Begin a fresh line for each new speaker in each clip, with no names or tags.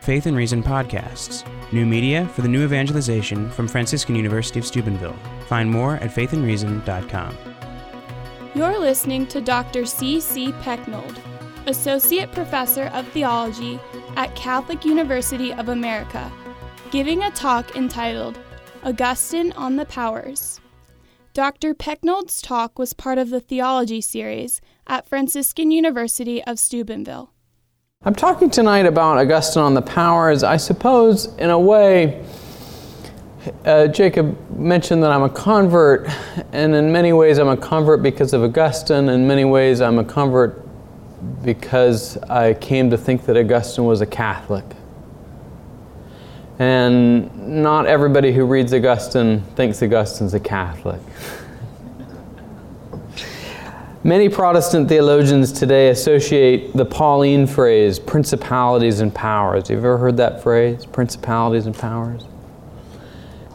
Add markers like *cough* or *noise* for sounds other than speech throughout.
Faith and Reason podcasts, new media for the new evangelization from Franciscan University of Steubenville. Find more at faithandreason.com.
You're listening to Dr. C. C. Pecknold, Associate Professor of Theology at Catholic University of America, giving a talk entitled Augustine on the Powers. Dr. Pecknold's talk was part of the theology series at Franciscan University of Steubenville.
I'm talking tonight about Augustine on the powers. I suppose, in a way, uh, Jacob mentioned that I'm a convert, and in many ways, I'm a convert because of Augustine. In many ways, I'm a convert because I came to think that Augustine was a Catholic. And not everybody who reads Augustine thinks Augustine's a Catholic. *laughs* Many Protestant theologians today associate the Pauline phrase, principalities and powers. You've you ever heard that phrase, principalities and powers?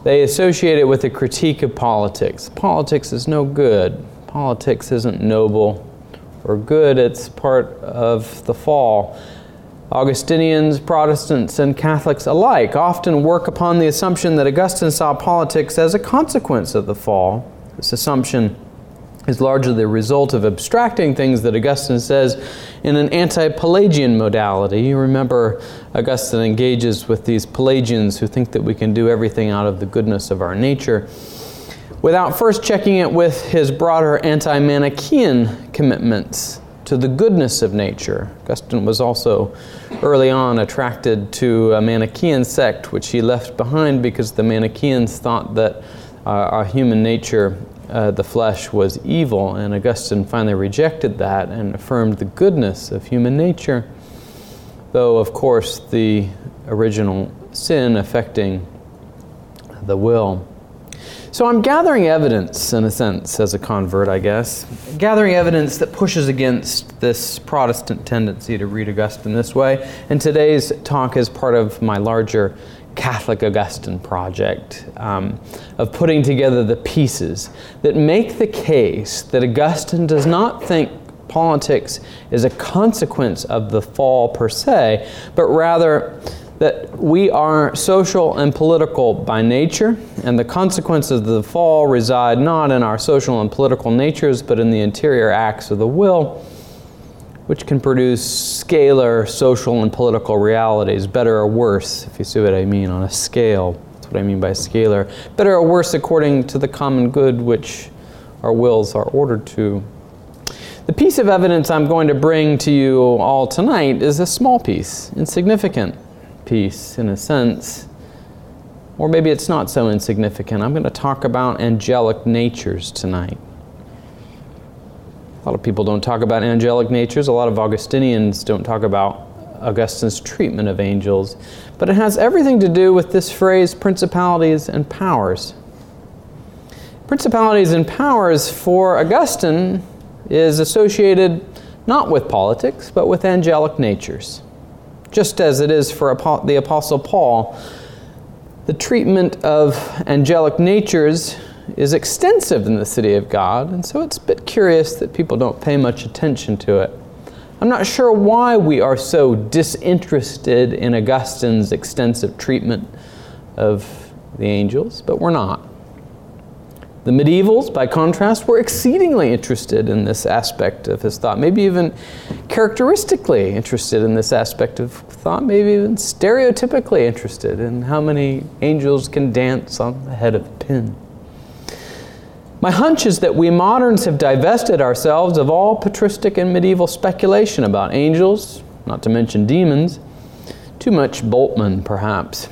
They associate it with a critique of politics. Politics is no good. Politics isn't noble or good, it's part of the fall. Augustinians, Protestants, and Catholics alike often work upon the assumption that Augustine saw politics as a consequence of the fall. This assumption is largely the result of abstracting things that Augustine says in an anti Pelagian modality. You remember, Augustine engages with these Pelagians who think that we can do everything out of the goodness of our nature without first checking it with his broader anti Manichaean commitments to the goodness of nature. Augustine was also early on attracted to a Manichaean sect, which he left behind because the Manichaeans thought that uh, our human nature uh, the flesh was evil, and Augustine finally rejected that and affirmed the goodness of human nature, though, of course, the original sin affecting the will. So I'm gathering evidence, in a sense, as a convert, I guess, gathering evidence that pushes against this Protestant tendency to read Augustine this way. And today's talk is part of my larger Catholic Augustine project um, of putting together the pieces that make the case that Augustine does not think politics is a consequence of the fall per se, but rather that we are social and political by nature, and the consequences of the fall reside not in our social and political natures, but in the interior acts of the will which can produce scalar social and political realities, better or worse, if you see what I mean, on a scale. That's what I mean by scalar. Better or worse according to the common good which our wills are ordered to. The piece of evidence I'm going to bring to you all tonight is a small piece, insignificant piece in a sense. Or maybe it's not so insignificant. I'm going to talk about angelic natures tonight. A lot of people don't talk about angelic natures. A lot of Augustinians don't talk about Augustine's treatment of angels. But it has everything to do with this phrase, principalities and powers. Principalities and powers for Augustine is associated not with politics, but with angelic natures. Just as it is for the Apostle Paul, the treatment of angelic natures is extensive in the city of God, and so it's a bit curious that people don't pay much attention to it. I'm not sure why we are so disinterested in Augustine's extensive treatment of the angels, but we're not. The medievals, by contrast, were exceedingly interested in this aspect of his thought, maybe even characteristically interested in this aspect of thought, maybe even stereotypically interested in how many angels can dance on the head of a pin. My hunch is that we moderns have divested ourselves of all patristic and medieval speculation about angels, not to mention demons. Too much Bultmann, perhaps.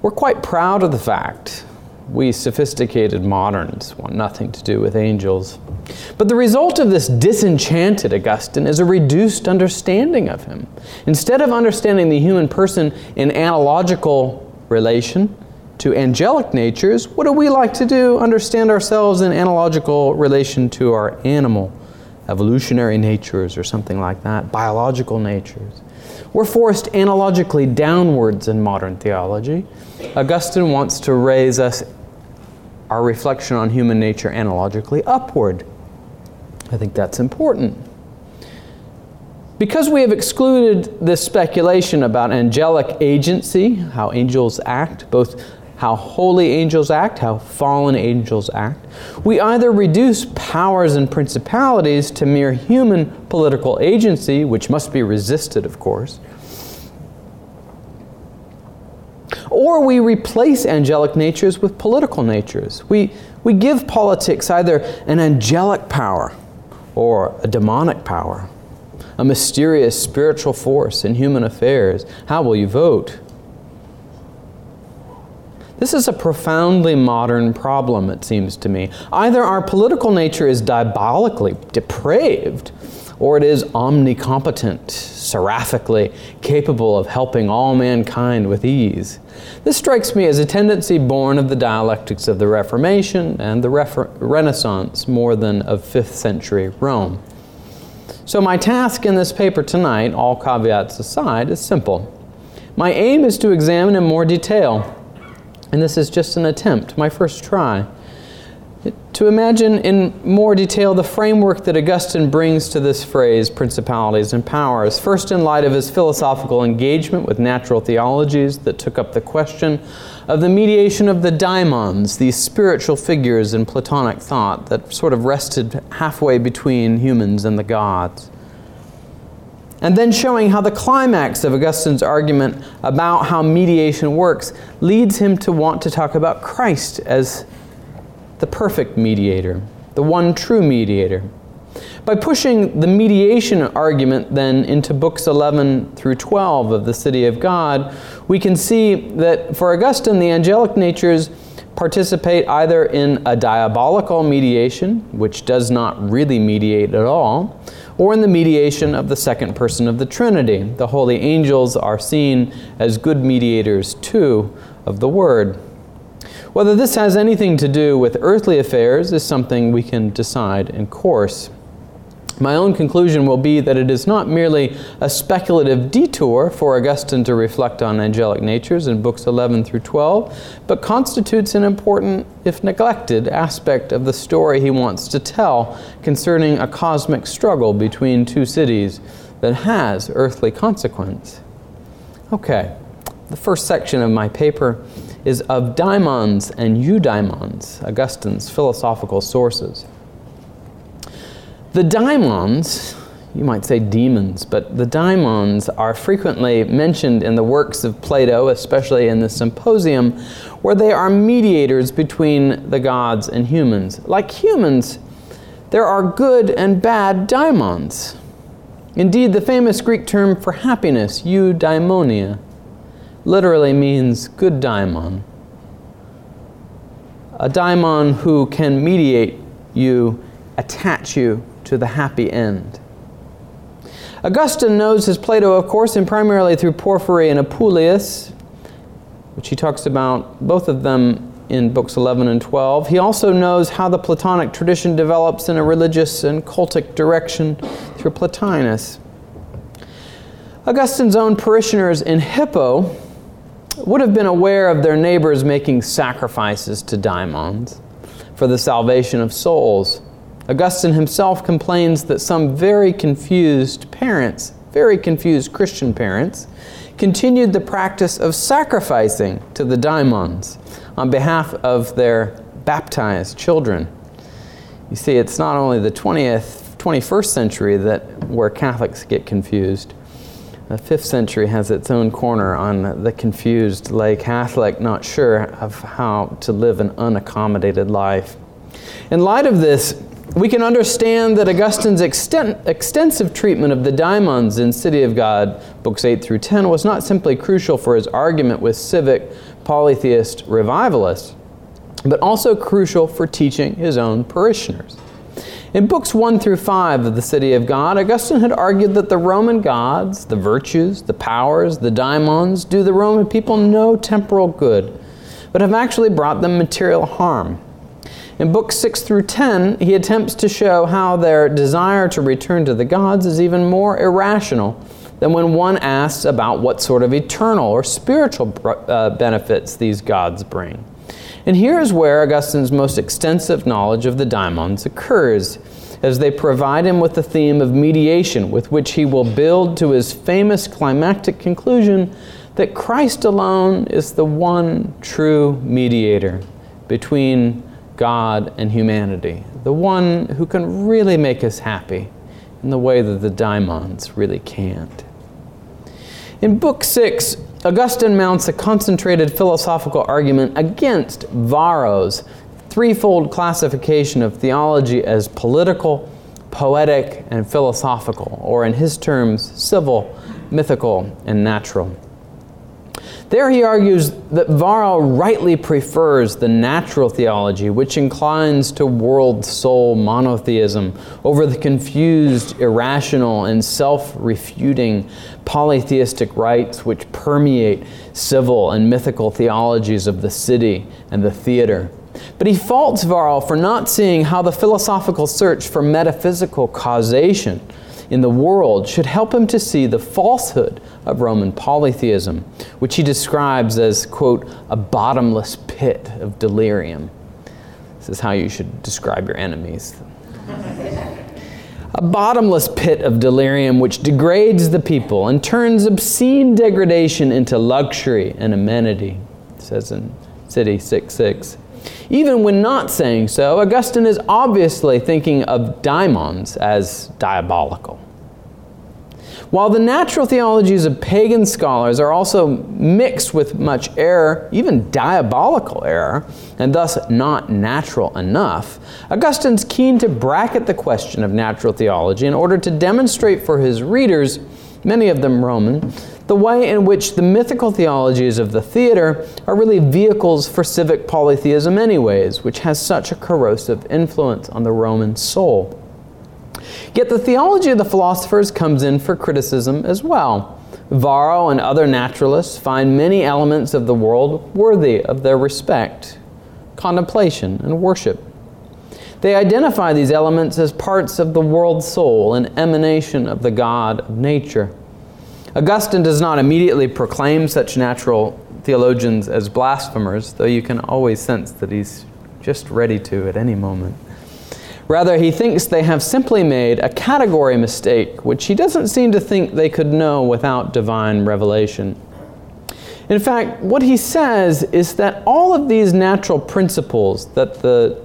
We're quite proud of the fact we sophisticated moderns want nothing to do with angels. But the result of this disenchanted Augustine is a reduced understanding of him. Instead of understanding the human person in analogical relation, to angelic natures, what do we like to do? Understand ourselves in analogical relation to our animal, evolutionary natures, or something like that, biological natures. We're forced analogically downwards in modern theology. Augustine wants to raise us, our reflection on human nature, analogically upward. I think that's important. Because we have excluded this speculation about angelic agency, how angels act, both how holy angels act, how fallen angels act, we either reduce powers and principalities to mere human political agency, which must be resisted, of course, or we replace angelic natures with political natures. We, we give politics either an angelic power or a demonic power, a mysterious spiritual force in human affairs. How will you vote? This is a profoundly modern problem, it seems to me. Either our political nature is diabolically depraved, or it is omnicompetent, seraphically capable of helping all mankind with ease. This strikes me as a tendency born of the dialectics of the Reformation and the Refer- Renaissance more than of 5th century Rome. So, my task in this paper tonight, all caveats aside, is simple. My aim is to examine in more detail, and this is just an attempt, my first try to imagine in more detail the framework that Augustine brings to this phrase, principalities and powers. First, in light of his philosophical engagement with natural theologies that took up the question of the mediation of the daimons, these spiritual figures in Platonic thought that sort of rested halfway between humans and the gods. And then showing how the climax of Augustine's argument about how mediation works leads him to want to talk about Christ as the perfect mediator, the one true mediator. By pushing the mediation argument then into books 11 through 12 of the City of God, we can see that for Augustine, the angelic natures participate either in a diabolical mediation, which does not really mediate at all, or in the mediation of the second person of the Trinity. The holy angels are seen as good mediators too of the Word. Whether this has anything to do with earthly affairs is something we can decide in course. My own conclusion will be that it is not merely a speculative detour for Augustine to reflect on angelic natures in books 11 through 12, but constitutes an important, if neglected, aspect of the story he wants to tell concerning a cosmic struggle between two cities that has earthly consequence. Okay, the first section of my paper is of daimons and eudaimons, Augustine's philosophical sources. The daimons, you might say demons, but the daimons are frequently mentioned in the works of Plato, especially in the Symposium, where they are mediators between the gods and humans. Like humans, there are good and bad daimons. Indeed, the famous Greek term for happiness, eudaimonia, literally means good daimon. A daimon who can mediate you, attach you to the happy end. Augustine knows his Plato, of course, and primarily through Porphyry and Apuleius, which he talks about both of them in books 11 and 12. He also knows how the Platonic tradition develops in a religious and cultic direction through Plotinus. Augustine's own parishioners in Hippo would have been aware of their neighbors making sacrifices to daimons for the salvation of souls. Augustine himself complains that some very confused parents, very confused Christian parents, continued the practice of sacrificing to the daimons on behalf of their baptized children. You see, it's not only the 20th, 21st century that where Catholics get confused. The fifth century has its own corner on the confused lay Catholic, not sure of how to live an unaccommodated life. In light of this, we can understand that Augustine's extent, extensive treatment of the daimons in City of God, books 8 through 10, was not simply crucial for his argument with civic polytheist revivalists, but also crucial for teaching his own parishioners. In books 1 through 5 of the City of God, Augustine had argued that the Roman gods, the virtues, the powers, the daimons, do the Roman people no temporal good, but have actually brought them material harm. In books 6 through 10, he attempts to show how their desire to return to the gods is even more irrational than when one asks about what sort of eternal or spiritual uh, benefits these gods bring. And here is where Augustine's most extensive knowledge of the daimons occurs. as they provide him with the theme of mediation, with which he will build to his famous climactic conclusion that Christ alone is the one true mediator between God and humanity, the one who can really make us happy in the way that the daimons really can't. In Book 6, Augustine mounts a concentrated philosophical argument against Varro's threefold classification of theology as political, poetic, and philosophical, or in his terms, civil, mythical, and natural. There he argues that Varro rightly prefers the natural theology, which inclines to world soul monotheism, over the confused, irrational, and self refuting polytheistic rites which permeate civil and mythical theologies of the city and the theater. But he faults Varro for not seeing how the philosophical search for metaphysical causation in the world should help him to see the falsehood of Roman polytheism, which he describes as, quote, a bottomless pit of delirium. This is how you should describe your enemies. *laughs* a bottomless pit of delirium which degrades the people and turns obscene degradation into luxury and amenity, says in City 6 6. Even when not saying so, Augustine is obviously thinking of daimons as diabolical. While the natural theologies of pagan scholars are also mixed with much error, even diabolical error, and thus not natural enough, Augustine's keen to bracket the question of natural theology in order to demonstrate for his readers, many of them Roman, the way in which the mythical theologies of the theater are really vehicles for civic polytheism, anyways, which has such a corrosive influence on the Roman soul. Yet the theology of the philosophers comes in for criticism as well. Varro and other naturalists find many elements of the world worthy of their respect, contemplation, and worship. They identify these elements as parts of the world soul, an emanation of the God of nature. Augustine does not immediately proclaim such natural theologians as blasphemers, though you can always sense that he's just ready to at any moment. Rather, he thinks they have simply made a category mistake, which he doesn't seem to think they could know without divine revelation. In fact, what he says is that all of these natural principles that the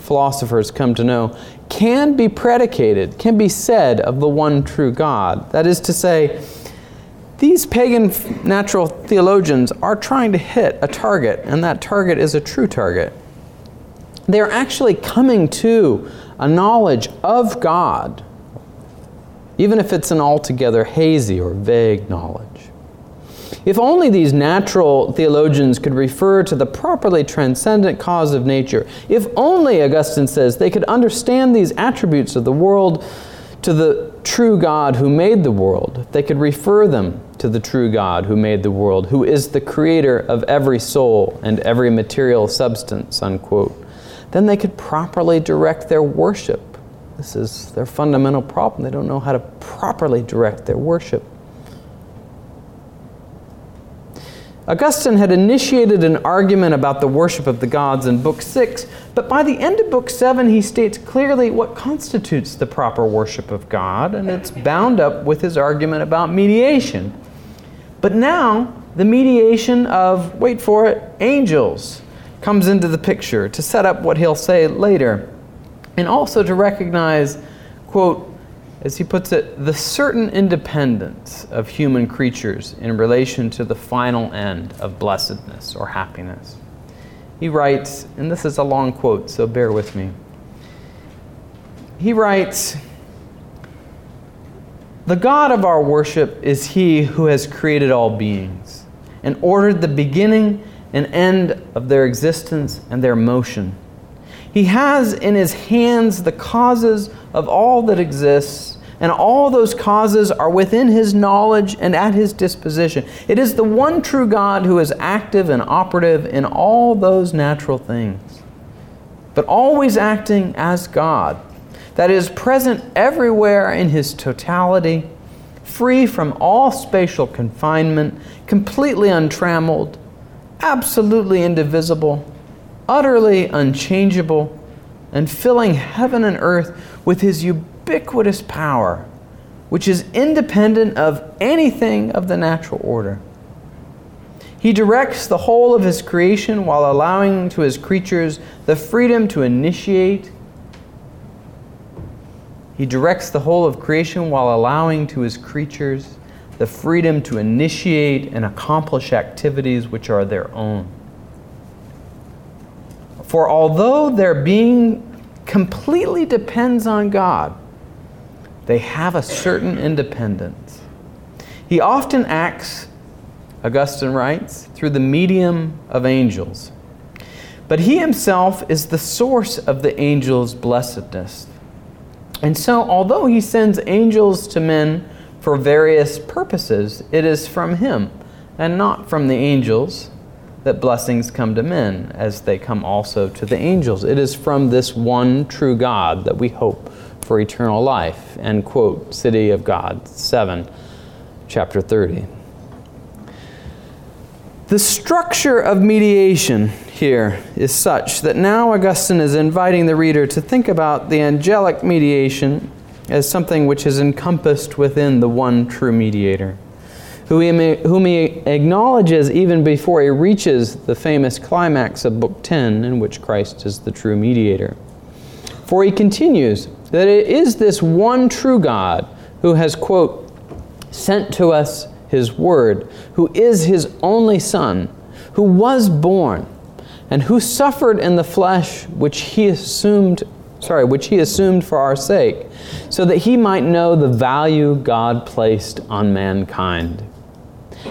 philosophers come to know can be predicated, can be said of the one true God. That is to say, these pagan natural theologians are trying to hit a target, and that target is a true target. They're actually coming to a knowledge of God, even if it's an altogether hazy or vague knowledge. If only these natural theologians could refer to the properly transcendent cause of nature, if only, Augustine says, they could understand these attributes of the world to the true God who made the world, they could refer them to the true God who made the world, who is the creator of every soul and every material substance, unquote then they could properly direct their worship. This is their fundamental problem. They don't know how to properly direct their worship. Augustine had initiated an argument about the worship of the gods in Book 6, but by the end of Book 7, he states clearly what constitutes the proper worship of God, and it's bound up with his argument about mediation. But now, the mediation of, wait for it, angels comes into the picture to set up what he'll say later, and also to recognize, quote, as he puts it, the certain independence of human creatures in relation to the final end of blessedness or happiness. He writes, and this is a long quote, so bear with me. He writes, The God of our worship is He who has created all beings and ordered the beginning and end of their existence and their motion. He has in his hands the causes of all that exists, and all those causes are within his knowledge and at his disposition. It is the one true God who is active and operative in all those natural things, but always acting as God, that is present everywhere in his totality, free from all spatial confinement, completely untrammeled absolutely indivisible, utterly unchangeable, and filling heaven and earth with his power, which is independent of anything of the natural order. He directs the whole of his creation while allowing to his creatures the freedom to initiate. He directs the whole of creation while allowing to his creatures the freedom to initiate and accomplish activities which are their own. For although their being completely depends on God, they have a certain independence. He often acts Augustine writes, through the medium of angels. But he himself is the source of the angels' blessedness. And so, although he sends angels to men for various purposes, it is from him and not from the angels that blessings come to men, as they come also to the angels. It is from this one true God that we hope for eternal life. End quote, City of God 7, chapter 30. The structure of mediation here is such that now Augustine is inviting the reader to think about the angelic mediation as something which is encompassed within the one true mediator, whom he acknowledges even before he reaches the famous climax of Book 10, in which Christ is the true mediator. For he continues that it is this one true God who has, quote, sent to us his word, who is his only Son, who was born, and who suffered in the flesh which he assumed sorry, which he assumed for our sake, so that he might know the value God placed on mankind,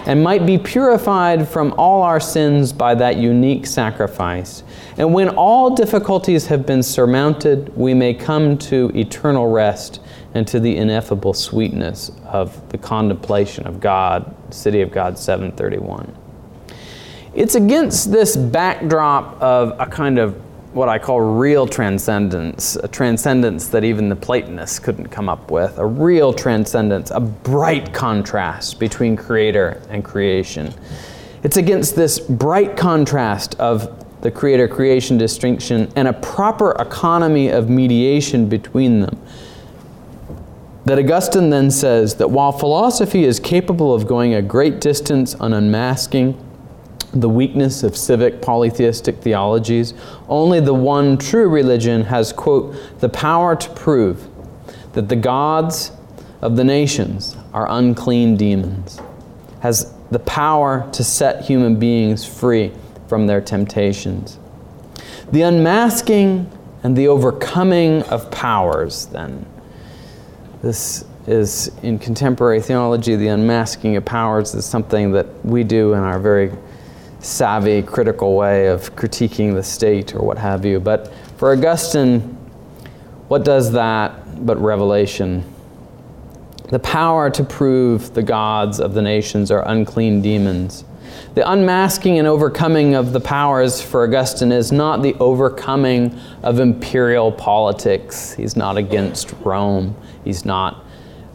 and might be purified from all our sins by that unique sacrifice. And when all difficulties have been surmounted, we may come to eternal rest and to the ineffable sweetness of the contemplation of God, City of God 731. It's against this backdrop of a kind of what I call real transcendence, a transcendence that even the Platonists couldn't come up with, a real transcendence, a bright contrast between creator and creation. It's against this bright contrast of the creator creation distinction and a proper economy of mediation between them that Augustine then says that while philosophy is capable of going a great distance on unmasking the weakness of civic polytheistic theologies, only the one true religion has, quote, the power to prove that the gods of the nations are unclean demons, has the power to set human beings free from their temptations. The unmasking and the overcoming of powers, then, this is in contemporary theology, the unmasking of powers is something that we do in our very savvy, critical way of critiquing the state or what have you. But for Augustine, what does that but revelation? The power to prove the gods of the nations are unclean demons. The unmasking and overcoming of the powers for Augustine is not the overcoming of imperial politics. He's not against Rome. He's not,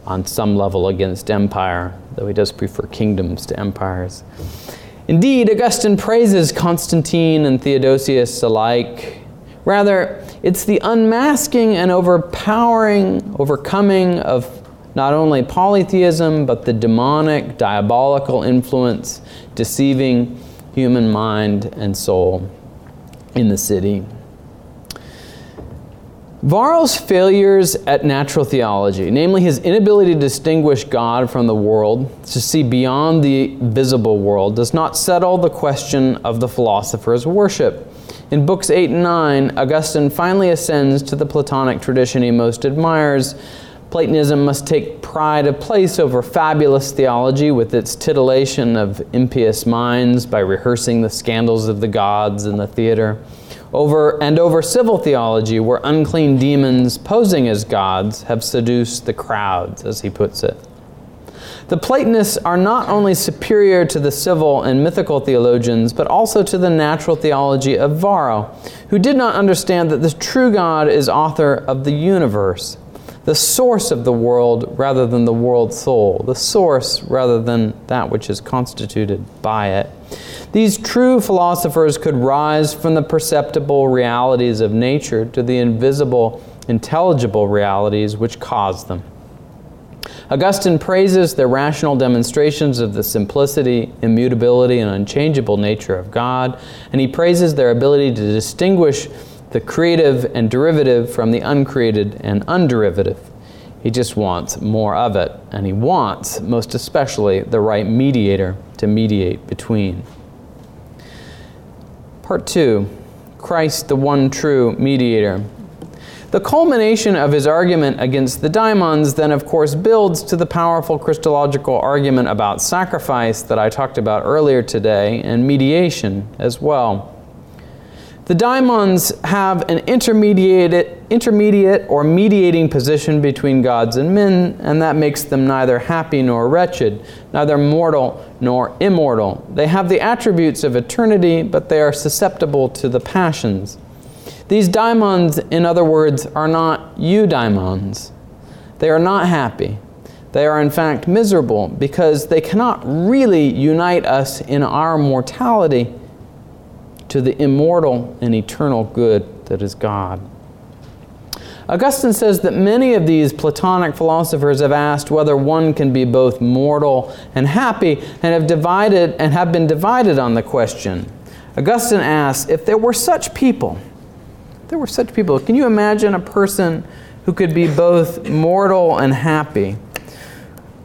on some level, against empire, though he does prefer kingdoms to empires. Indeed, Augustine praises Constantine and Theodosius alike. Rather, it's the unmasking and overpowering, overcoming of not only polytheism, but the demonic, diabolical influence deceiving human mind and soul in the city. Varro's failures at natural theology, namely his inability to distinguish God from the world, to see beyond the visible world, does not settle the question of the philosopher's worship. In books 8 and 9, Augustine finally ascends to the Platonic tradition he most admires. Platonism must take pride of place over fabulous theology with its titillation of impious minds by rehearsing the scandals of the gods in the theater over and over civil theology where unclean demons posing as gods have seduced the crowds as he puts it. The platonists are not only superior to the civil and mythical theologians but also to the natural theology of varro who did not understand that the true god is author of the universe the source of the world rather than the world soul the source rather than that which is constituted by it these true philosophers could rise from the perceptible realities of nature to the invisible intelligible realities which cause them. Augustine praises the rational demonstrations of the simplicity, immutability, and unchangeable nature of God, and he praises their ability to distinguish the creative and derivative from the uncreated and underivative. He just wants more of it, and he wants, most especially, the right mediator to mediate between. Part 2 Christ, the one true mediator. The culmination of his argument against the daimons then, of course, builds to the powerful Christological argument about sacrifice that I talked about earlier today and mediation as well. The daimons have an intermediate, intermediate or mediating position between gods and men, and that makes them neither happy nor wretched, neither mortal nor immortal. They have the attributes of eternity, but they are susceptible to the passions. These daimons, in other words, are not eudaimons. They are not happy. They are, in fact, miserable because they cannot really unite us in our mortality to the immortal and eternal good that is God. Augustine says that many of these Platonic philosophers have asked whether one can be both mortal and happy and have divided and have been divided on the question. Augustine asks if there were such people, there were such people, can you imagine a person who could be both mortal and happy?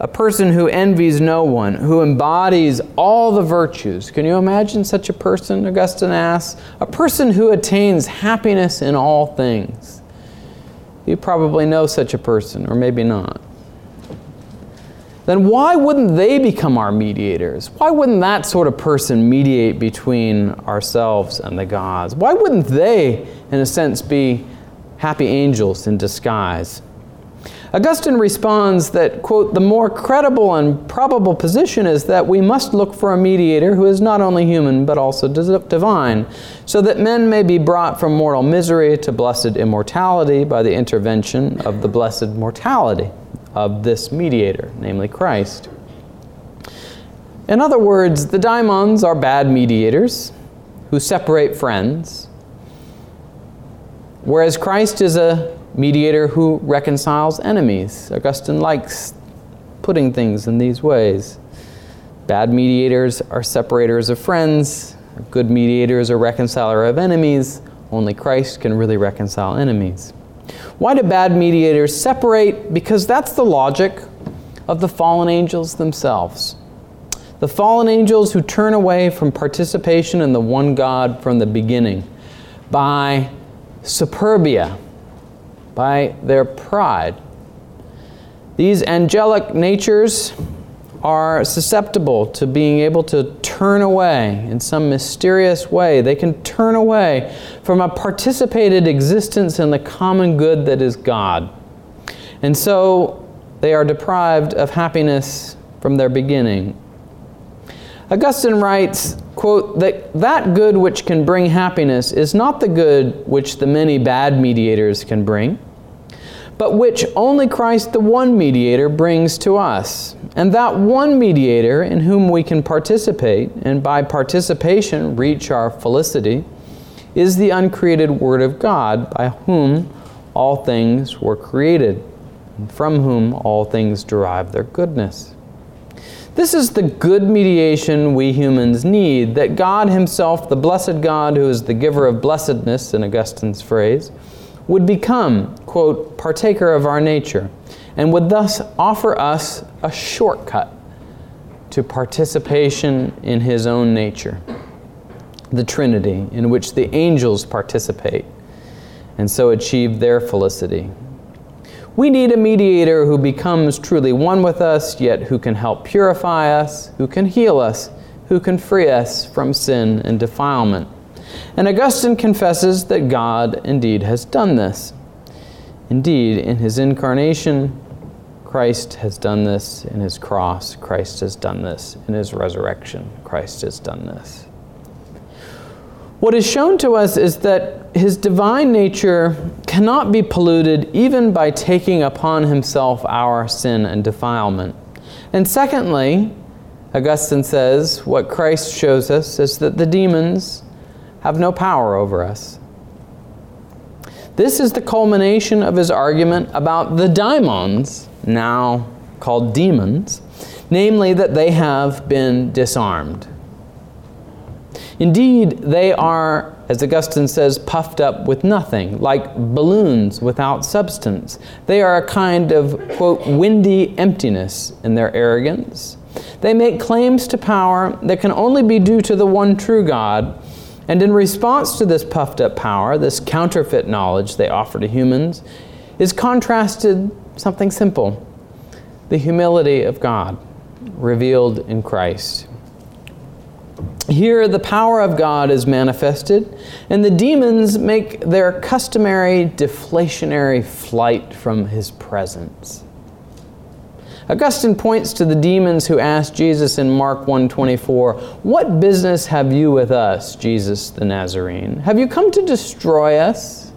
A person who envies no one, who embodies all the virtues. Can you imagine such a person, Augustine asks? A person who attains happiness in all things. You probably know such a person, or maybe not. Then why wouldn't they become our mediators? Why wouldn't that sort of person mediate between ourselves and the gods? Why wouldn't they, in a sense, be happy angels in disguise? Augustine responds that, quote, the more credible and probable position is that we must look for a mediator who is not only human but also divine, so that men may be brought from mortal misery to blessed immortality by the intervention of the blessed mortality of this mediator, namely Christ. In other words, the daimons are bad mediators who separate friends, whereas Christ is a mediator who reconciles enemies. Augustine likes putting things in these ways. Bad mediators are separators of friends, good mediators are reconciler of enemies. Only Christ can really reconcile enemies. Why do bad mediators separate? Because that's the logic of the fallen angels themselves. The fallen angels who turn away from participation in the one God from the beginning by superbia, by their pride. These angelic natures are susceptible to being able to turn away in some mysterious way. They can turn away from a participated existence in the common good that is God. And so they are deprived of happiness from their beginning. Augustine writes, quote, that that good which can bring happiness is not the good which the many bad mediators can bring, but which only Christ, the one mediator, brings to us. And that one mediator in whom we can participate, and by participation reach our felicity, is the uncreated Word of God, by whom all things were created, and from whom all things derive their goodness. This is the good mediation we humans need, that God Himself, the blessed God who is the giver of blessedness, in Augustine's phrase, would become, quote, partaker of our nature, and would thus offer us a shortcut to participation in His own nature, the Trinity, in which the angels participate, and so achieve their felicity. We need a mediator who becomes truly one with us, yet who can help purify us, who can heal us, who can free us from sin and defilement. And Augustine confesses that God indeed has done this. Indeed, in his incarnation, Christ has done this. In his cross, Christ has done this. In his resurrection, Christ has done this. What is shown to us is that his divine nature cannot be polluted even by taking upon himself our sin and defilement. And secondly, Augustine says what Christ shows us is that the demons have no power over us. This is the culmination of his argument about the daimons, now called demons, namely that they have been disarmed. Indeed, they are, as Augustine says, puffed up with nothing, like balloons without substance. They are a kind of, quote, windy emptiness in their arrogance. They make claims to power that can only be due to the one true God. And in response to this puffed up power, this counterfeit knowledge they offer to humans, is contrasted something simple the humility of God revealed in Christ. Here, the power of God is manifested, and the demons make their customary deflationary flight from his presence. Augustine points to the demons who asked Jesus in Mark 1:24, "What business have you with us, Jesus the Nazarene? Have you come to destroy us?"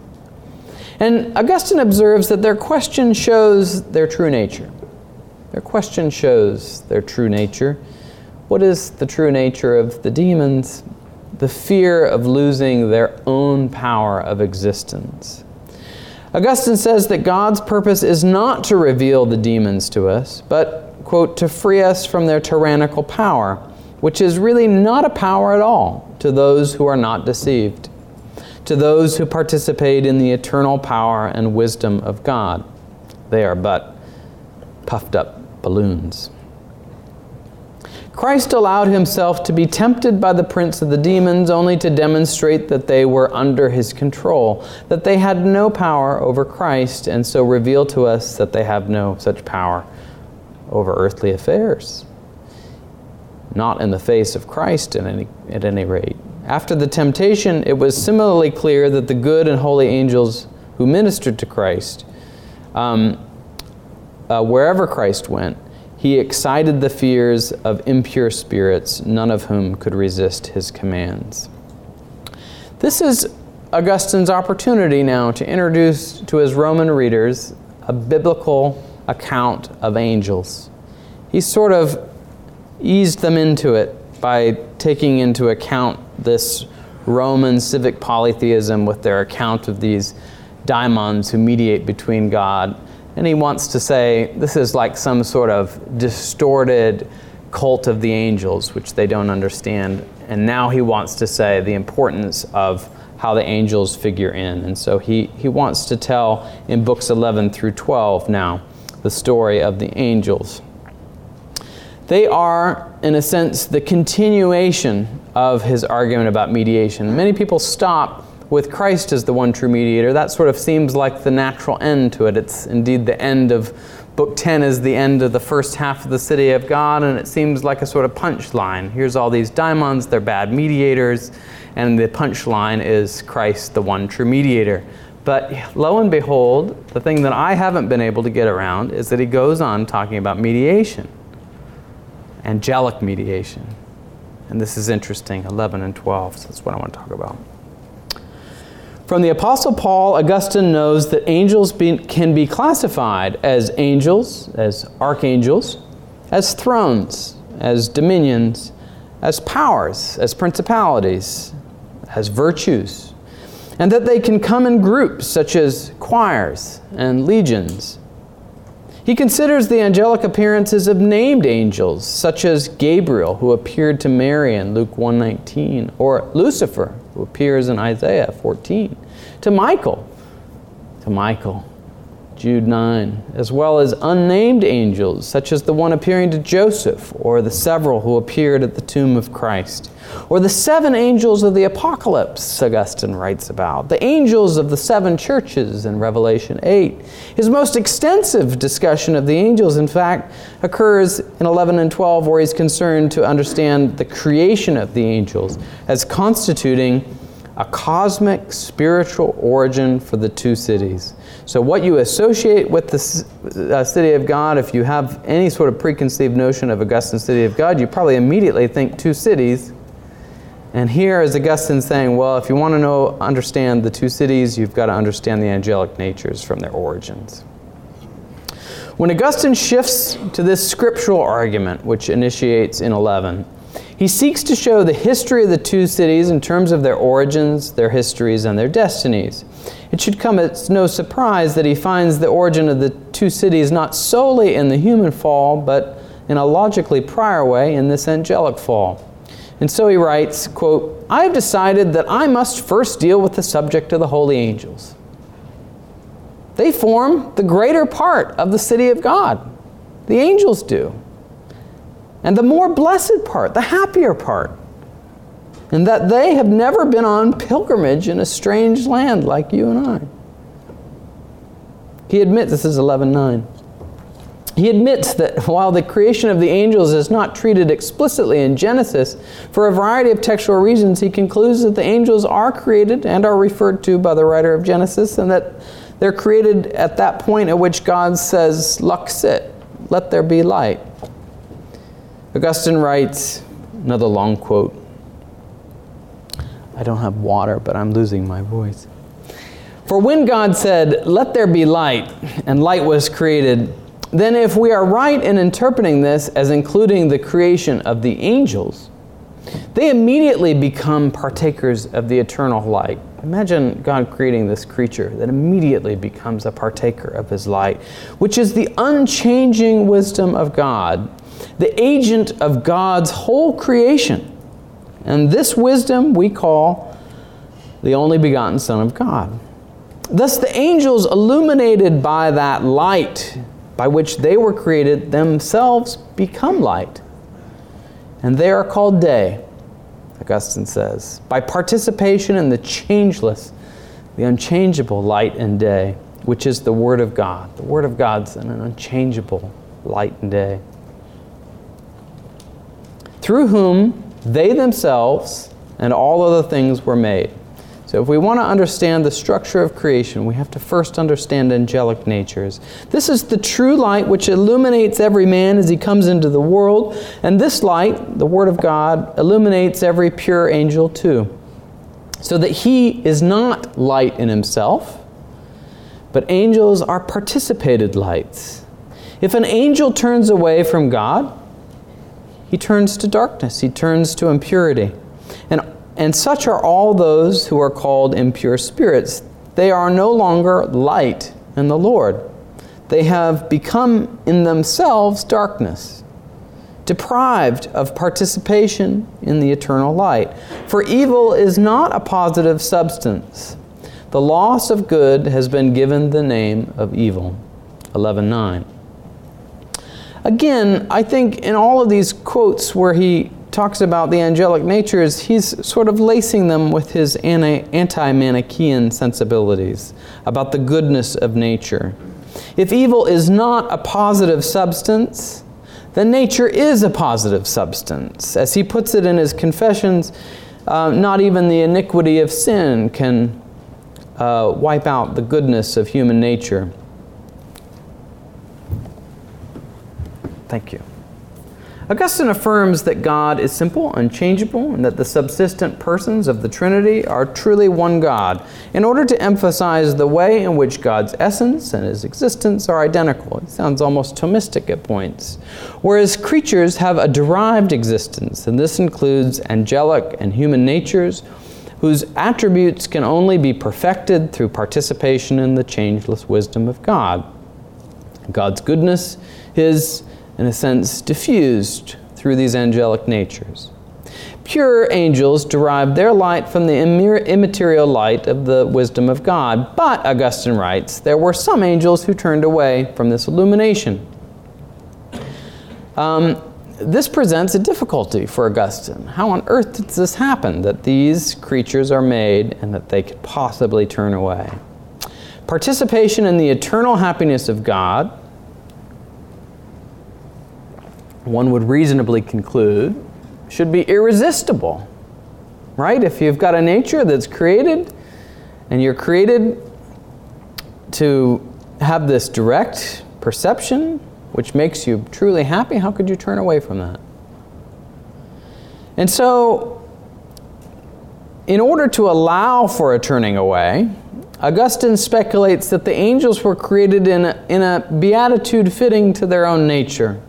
And Augustine observes that their question shows their true nature. Their question shows their true nature. What is the true nature of the demons? The fear of losing their own power of existence. Augustine says that God's purpose is not to reveal the demons to us, but, quote, to free us from their tyrannical power, which is really not a power at all to those who are not deceived, to those who participate in the eternal power and wisdom of God. They are but puffed up balloons. Christ allowed himself to be tempted by the prince of the demons only to demonstrate that they were under his control, that they had no power over Christ, and so reveal to us that they have no such power over earthly affairs. Not in the face of Christ, at any, at any rate. After the temptation, it was similarly clear that the good and holy angels who ministered to Christ, um, uh, wherever Christ went, he excited the fears of impure spirits, none of whom could resist his commands. This is Augustine's opportunity now to introduce to his Roman readers a biblical account of angels. He sort of eased them into it by taking into account this Roman civic polytheism with their account of these daimons who mediate between God and he wants to say this is like some sort of distorted cult of the angels, which they don't understand. And now he wants to say the importance of how the angels figure in. And so he, he wants to tell in books 11 through 12 now the story of the angels. They are, in a sense, the continuation of his argument about mediation. Many people stop with Christ as the one true mediator, that sort of seems like the natural end to it. It's indeed the end of Book 10 is the end of the first half of the city of God, and it seems like a sort of punchline. Here's all these daimons, they're bad mediators, and the punchline is Christ, the one true mediator. But lo and behold, the thing that I haven't been able to get around is that he goes on talking about mediation, angelic mediation. And this is interesting, 11 and 12, so that's what I want to talk about. From the Apostle Paul, Augustine knows that angels be, can be classified as angels, as archangels, as thrones, as dominions, as powers, as principalities, as virtues, and that they can come in groups such as choirs and legions. He considers the angelic appearances of named angels, such as Gabriel, who appeared to Mary in Luke 119, or Lucifer, who appears in Isaiah 14, to Michael, to Michael, Jude 9, as well as unnamed angels, such as the one appearing to Joseph, or the several who appeared at the tomb of Christ, or the seven angels of the apocalypse, Augustine writes about, the angels of the seven churches in Revelation 8. His most extensive discussion of the angels, in fact, occurs in 11 and 12, where he's concerned to understand the creation of the angels as constituting a cosmic spiritual origin for the two cities. So, what you associate with the uh, city of God, if you have any sort of preconceived notion of Augustine's city of God, you probably immediately think two cities. And here is Augustine saying, well, if you want to know, understand the two cities, you've got to understand the angelic natures from their origins. When Augustine shifts to this scriptural argument, which initiates in 11, He seeks to show the history of the two cities in terms of their origins, their histories, and their destinies. It should come as no surprise that he finds the origin of the two cities not solely in the human fall, but in a logically prior way in this angelic fall. And so he writes, quote, I have decided that I must first deal with the subject of the holy angels. They form the greater part of the city of God. The angels do. And the more blessed part, the happier part. And that they have never been on pilgrimage in a strange land like you and I. He admits, this is 11.9. He admits that while the creation of the angels is not treated explicitly in Genesis, for a variety of textual reasons, he concludes that the angels are created and are referred to by the writer of Genesis, and that they're created at that point at which God says, Luxit, let there be light. Augustine writes, another long quote. I don't have water, but I'm losing my voice. For when God said, Let there be light, and light was created, then if we are right in interpreting this as including the creation of the angels, they immediately become partakers of the eternal light. Imagine God creating this creature that immediately becomes a partaker of his light, which is the unchanging wisdom of God, the agent of God's whole creation. And this wisdom we call the only begotten Son of God. Thus, the angels, illuminated by that light by which they were created, themselves become light. And they are called day, Augustine says, by participation in the changeless, the unchangeable light and day, which is the Word of God. The Word of God's an unchangeable light and day. Through whom they themselves and all other things were made. So, if we want to understand the structure of creation, we have to first understand angelic natures. This is the true light which illuminates every man as he comes into the world, and this light, the Word of God, illuminates every pure angel too. So that he is not light in himself, but angels are participated lights. If an angel turns away from God, he turns to darkness, he turns to impurity. And and such are all those who are called impure spirits. They are no longer light in the Lord. They have become in themselves darkness, deprived of participation in the eternal light. For evil is not a positive substance. The loss of good has been given the name of evil. 11.9. Again, I think in all of these quotes where he talks about the angelic natures, he's sort of lacing them with his anti Manichaean sensibilities about the goodness of nature. If evil is not a positive substance, then nature is a positive substance. As he puts it in his confessions, uh, not even the iniquity of sin can uh, wipe out the goodness of human nature. Thank you. Augustine affirms that God is simple, unchangeable, and that the subsistent persons of the Trinity are truly one God, in order to emphasize the way in which God's essence and his existence are identical. It sounds almost Thomistic at points. Whereas creatures have a derived existence, and this includes angelic and human natures, whose attributes can only be perfected through participation in the changeless wisdom of God. God's goodness, his in a sense, diffused through these angelic natures. Pure angels derive their light from the immaterial light of the wisdom of God. But, Augustine writes, there were some angels who turned away from this illumination. Um, this presents a difficulty for Augustine. How on earth does this happen that these creatures are made and that they could possibly turn away? Participation in the eternal happiness of God one would reasonably conclude, should be irresistible. Right? If you've got a nature that's created and you're created to have this direct perception which makes you truly happy, how could you turn away from that? And so, in order to allow for a turning away, Augustine speculates that the angels were created in a, in a beatitude fitting to their own nature.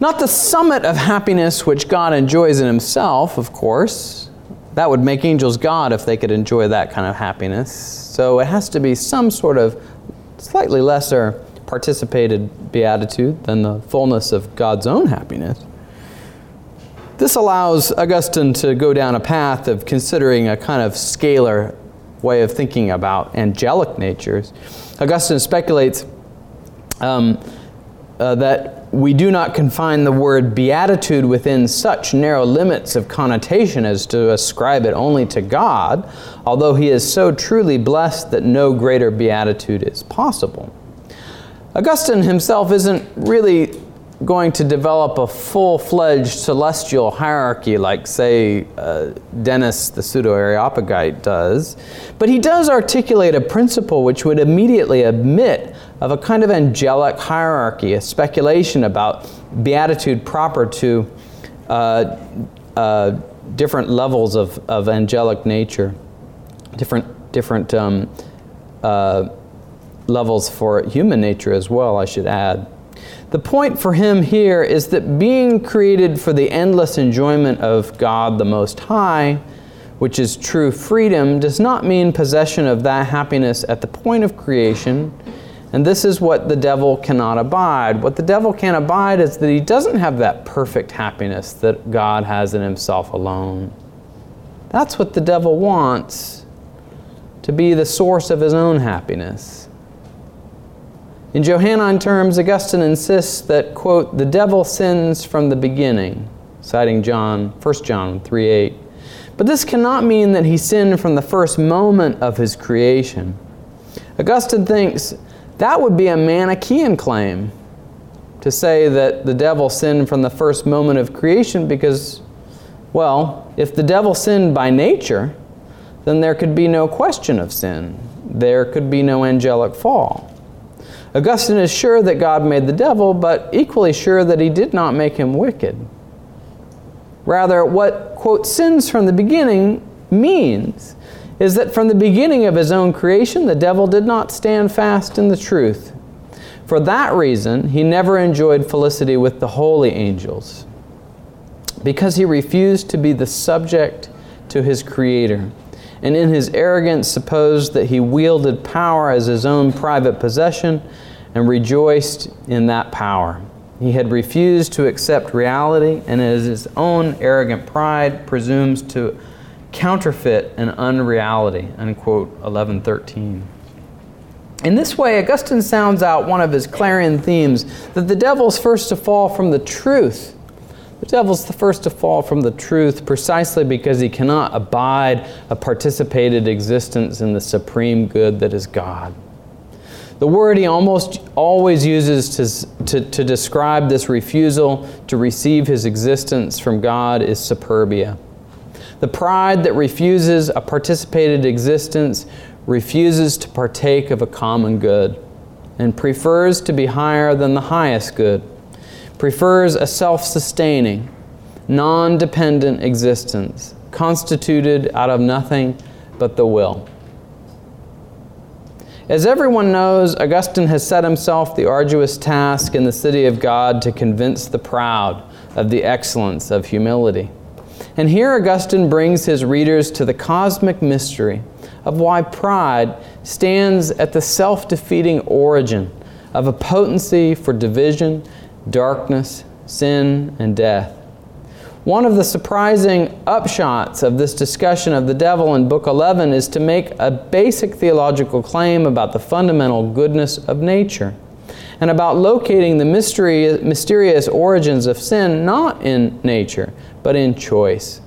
Not the summit of happiness which God enjoys in Himself, of course. That would make angels God if they could enjoy that kind of happiness. So it has to be some sort of slightly lesser participated beatitude than the fullness of God's own happiness. This allows Augustine to go down a path of considering a kind of scalar way of thinking about angelic natures. Augustine speculates um, uh, that we do not confine the word beatitude within such narrow limits of connotation as to ascribe it only to God, although he is so truly blessed that no greater beatitude is possible. Augustine himself isn't really going to develop a full fledged celestial hierarchy like, say, uh, Denis the pseudo Areopagite does, but he does articulate a principle which would immediately admit of a kind of angelic hierarchy, a speculation about beatitude proper to uh, uh, different levels of, of angelic nature, different, different um, uh, levels for human nature as well, I should add. The point for him here is that being created for the endless enjoyment of God the Most High, which is true freedom, does not mean possession of that happiness at the point of creation. And this is what the devil cannot abide. What the devil can't abide is that he doesn't have that perfect happiness that God has in himself alone. That's what the devil wants to be the source of his own happiness. In Johannine terms, Augustine insists that, quote, the devil sins from the beginning, citing John, 1 John 3 8. But this cannot mean that he sinned from the first moment of his creation. Augustine thinks that would be a Manichaean claim to say that the devil sinned from the first moment of creation because, well, if the devil sinned by nature, then there could be no question of sin. There could be no angelic fall. Augustine is sure that God made the devil, but equally sure that he did not make him wicked. Rather, what, quote, sins from the beginning means is that from the beginning of his own creation, the devil did not stand fast in the truth. For that reason, he never enjoyed felicity with the holy angels, because he refused to be the subject to his Creator and in his arrogance supposed that he wielded power as his own private possession and rejoiced in that power. He had refused to accept reality, and as his own arrogant pride presumes to counterfeit and unreality. Unquote 1113. In this way, Augustine sounds out one of his clarion themes that the devil's first to fall from the truth the devil's the first to fall from the truth precisely because he cannot abide a participated existence in the supreme good that is God. The word he almost always uses to, to, to, describe this refusal to receive his existence from God is superbia. The pride that refuses a participated existence refuses to partake of a common good and prefers to be higher than the highest good prefers a self sustaining, non dependent existence constituted out of nothing but the will. As everyone knows, Augustine has set himself the arduous task in the city of God to convince the proud of the excellence of humility. And here Augustine brings his readers to the cosmic mystery of why pride stands at the self defeating origin of a potency for division darkness, sin, and death. One of the surprising upshots of this discussion of the devil in Book 11 is to make a basic theological claim about the fundamental goodness of nature and about locating the mystery, mysterious origins of sin not in nature, but in choice.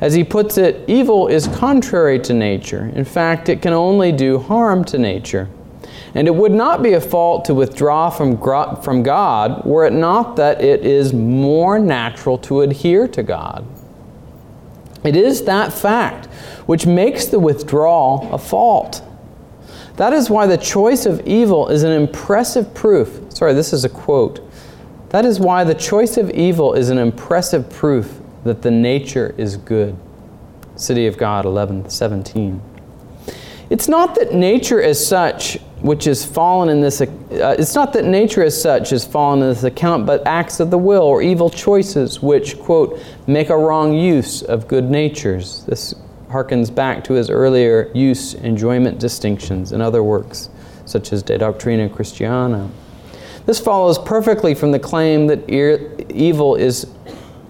As he puts it, evil is contrary to nature. In fact, it can only do harm to nature. And it would not be a fault to withdraw from, from God were it not that it is more natural to adhere to God. It is that fact which makes the withdrawal a fault. That is why the choice of evil is an impressive proof. Sorry, this is a quote. That is why the choice of evil is an impressive proof that the nature is good. City of God 11 17. It's not that nature as such which is fallen in this. Uh, it's not that nature as such is fallen in this account, but acts of the will or evil choices which, quote, make a wrong use of good natures. This harkens back to his earlier use enjoyment distinctions in other works, such as De Doctrina Christiana. This follows perfectly from the claim that evil is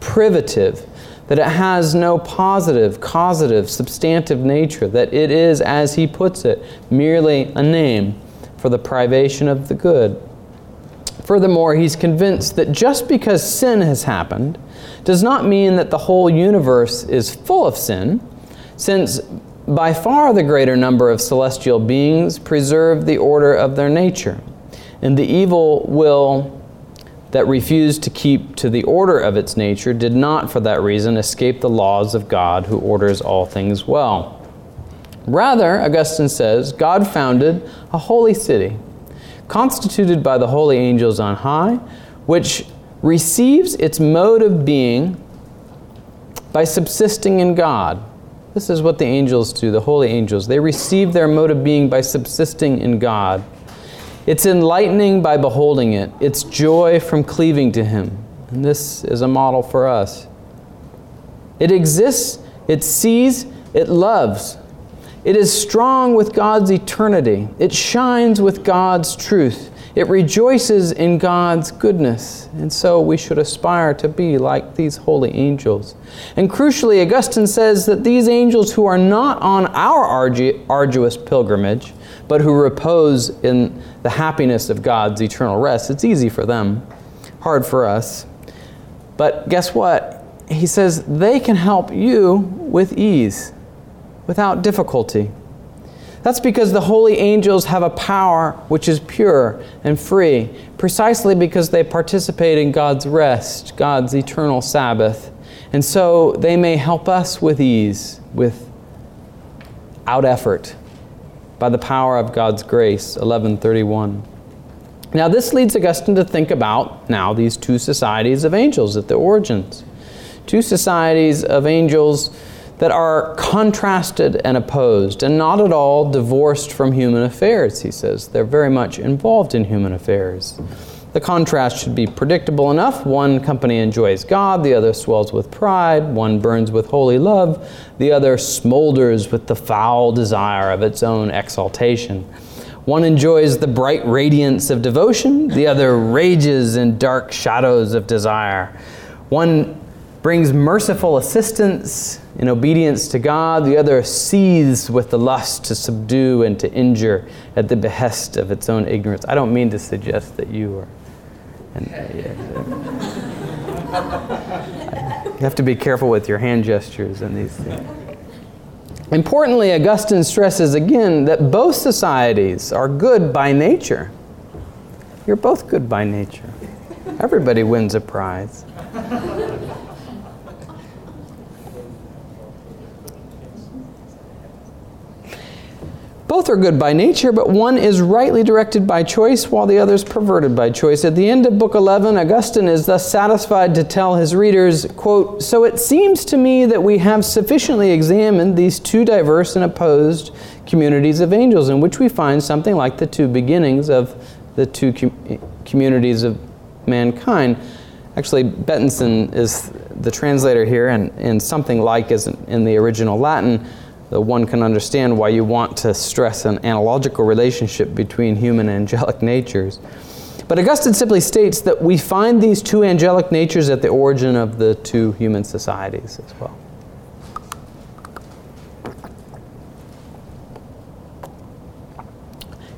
privative, that it has no positive, causative, substantive nature, that it is, as he puts it, merely a name for the privation of the good. Furthermore, he's convinced that just because sin has happened does not mean that the whole universe is full of sin, since by far the greater number of celestial beings preserve the order of their nature and the evil will that refused to keep to the order of its nature did not, for that reason, escape the laws of God who orders all things well. Rather, Augustine says, God founded a holy city, constituted by the holy angels on high, which receives its mode of being by subsisting in God. This is what the angels do, the holy angels. They receive their mode of being by subsisting in God. It's enlightening by beholding it, it's joy from cleaving to Him. And this is a model for us. It exists, it sees, it loves. It is strong with God's eternity. It shines with God's truth. It rejoices in God's goodness. And so we should aspire to be like these holy angels. And crucially, Augustine says that these angels who are not on our arduous pilgrimage, but who repose in the happiness of God's eternal rest. It's easy for them, hard for us. But guess what? He says they can help you with ease, without difficulty. That's because the holy angels have a power which is pure and free, precisely because they participate in God's rest, God's eternal Sabbath. And so they may help us with ease, without effort by the power of God's grace, 1131. Now, this leads Augustine to think about now these two societies of angels at the origins. Two societies of angels that are contrasted and opposed, and not at all divorced from human affairs, he says. They're very much involved in human affairs. The contrast should be predictable enough. One company enjoys God, the other swells with pride, one burns with holy love, the other smolders with the foul desire of its own exaltation. One enjoys the bright radiance of devotion, the other rages in dark shadows of desire. One brings merciful assistance in obedience to God, the other seethes with the lust to subdue and to injure at the behest of its own ignorance. I don't mean to suggest that you are and, uh, you have to be careful with your hand gestures and these things. Importantly, Augustine stresses again that both societies are good by nature. You're both good by nature. Everybody wins a prize. Both are good by nature, but one is rightly directed by choice, while the other is perverted by choice. At the end of Book 11, Augustine is thus satisfied to tell his readers, quote, So it seems to me that we have sufficiently examined these two diverse and opposed communities of angels, in which we find something like the two beginnings of the two com- communities of mankind. Actually, Bettenson is the translator here, and, and something like is in the original Latin that one can understand why you want to stress an analogical relationship between human and angelic natures. But Augustine simply states that we find these two angelic natures at the origin of the two human societies as well.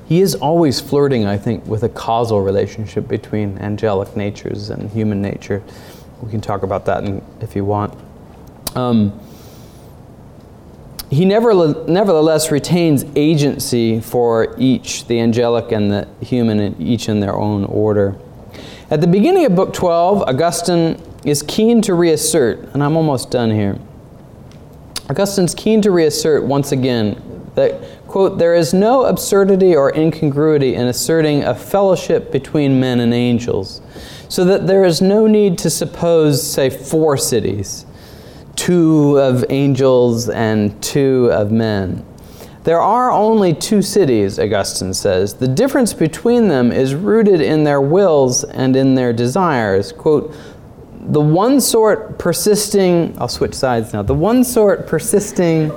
He is always flirting, I think, with a causal relationship between angelic natures and human nature. We can talk about that in, if you want. Um, he never, nevertheless retains agency for each, the angelic and the human, each in their own order. At the beginning of Book 12, Augustine is keen to reassert, and I'm almost done here. Augustine's keen to reassert once again that, quote, there is no absurdity or incongruity in asserting a fellowship between men and angels, so that there is no need to suppose, say, four cities two of angels and two of men. There are only two cities, Augustine says. The difference between them is rooted in their wills and in their desires. Quote, the one sort persisting, I'll switch sides now, the one sort persisting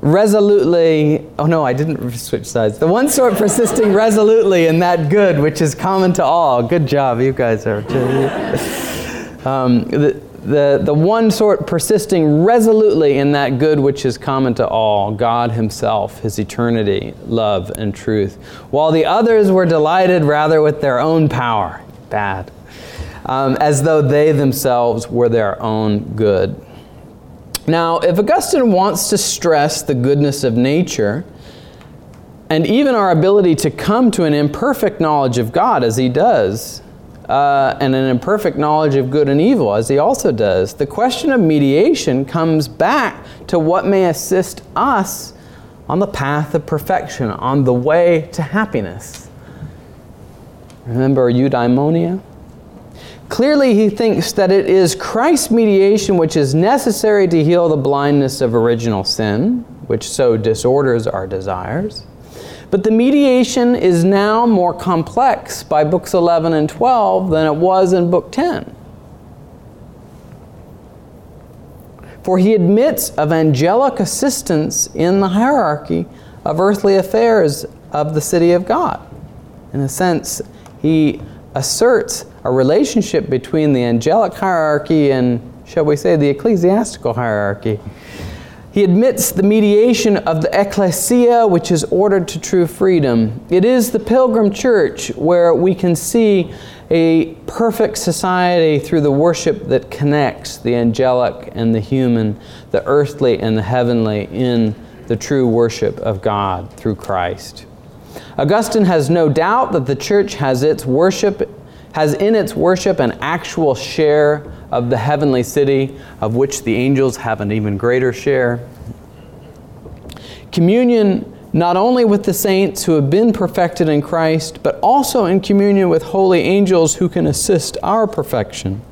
resolutely, oh no, I didn't switch sides. The one sort persisting resolutely in that good which is common to all. Good job, you guys are. um, the, the, the one sort persisting resolutely in that good which is common to all, God Himself, His eternity, love, and truth, while the others were delighted rather with their own power. Bad. Um, as though they themselves were their own good. Now, if Augustine wants to stress the goodness of nature, and even our ability to come to an imperfect knowledge of God as he does, uh, and an imperfect knowledge of good and evil as he also does, the question of mediation comes back to what may assist us on the path of perfection, on the way to happiness. Remember eudaimonia? Clearly, he thinks that it is Christ's mediation which is necessary to heal the blindness of original sin, which so disorders our desires. But the mediation is now more complex by books 11 and 12 than it was in book 10. For he admits of angelic assistance in the hierarchy of earthly affairs of the city of God. In a sense, he asserts a relationship between the angelic hierarchy and, shall we say, the ecclesiastical hierarchy. He admits the mediation of the ecclesia, which is ordered to true freedom. It is the pilgrim church where we can see a perfect society through the worship that connects the angelic and the human, the earthly and the heavenly in the true worship of God through Christ. Augustine has no doubt that the church has its worship has in its worship an actual share of the heavenly city, of which the angels have an even greater share. Communion not only with the saints who have been perfected in Christ, but also in communion with holy angels who can assist our perfection.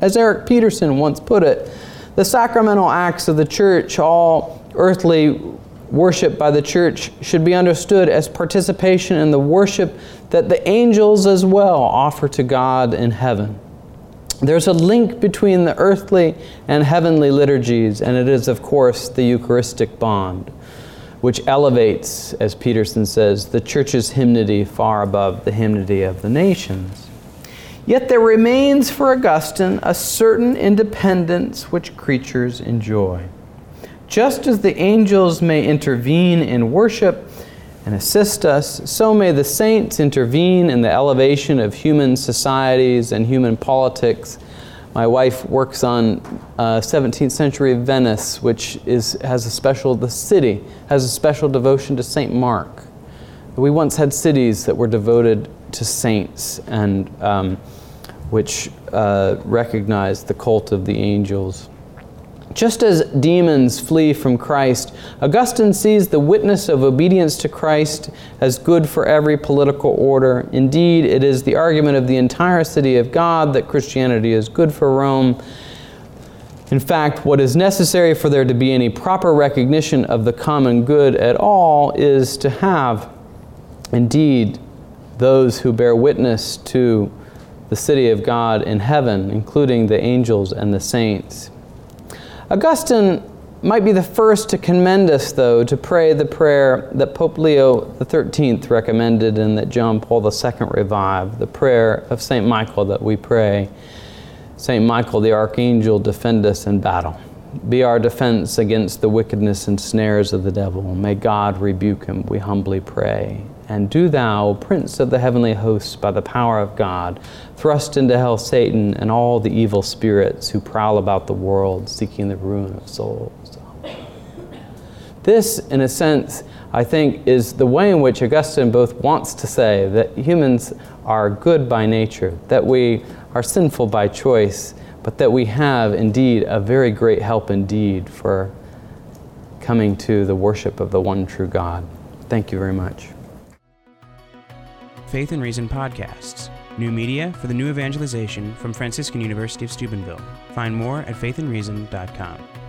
As Erik Peterson once put it, the sacramental acts of the church, all earthly worship by the church should be understood as participation in the worship that the angels as well offer to God in heaven. There's a link between the earthly and heavenly liturgies, and it is, of course, the Eucharistic bond, which elevates, as Peterson says, the church's hymnody far above the hymnody of the nations. Yet there remains for Augustine a certain independence which creatures enjoy. Just as the angels may intervene in worship and assist us, so may the saints intervene in the elevation of human societies and human politics. My wife works on uh, 17th century Venice, which is, has a special, the city has a special devotion to St. Mark. We once had cities that were devoted to saints and um, which uh, recognized the cult of the angels. Just as demons flee from Christ, Augustine sees the witness of obedience to Christ as good for every political order. Indeed, it is the argument of the entire city of God that Christianity is good for Rome. In fact, what is necessary for there to be any proper recognition of the common good at all is to have, indeed, those who bear witness to the city of God in heaven, including the angels and the saints. Augustine might be the first to commend us, though, to pray the prayer that Pope Leo XIII recommended and that John Paul II revived, the prayer of St. Michael that we pray. St. Michael, the archangel, defend us in battle. Be our defense against the wickedness and snares of the devil. May God rebuke him, we humbly pray. And do thou, Prince of the heavenly hosts, by the power of God, thrust into hell Satan and all the evil spirits who prowl about the world seeking the ruin of souls. This, in a sense, I think, is the way in which Augustine both wants to say that humans are good by nature, that we are sinful by choice, but that we have indeed a very great help indeed for coming to the worship of the one true God. Thank you very much.
Faith and Reason podcasts, new media for the new evangelization from Franciscan University of Steubenville. Find more at faithandreason.com.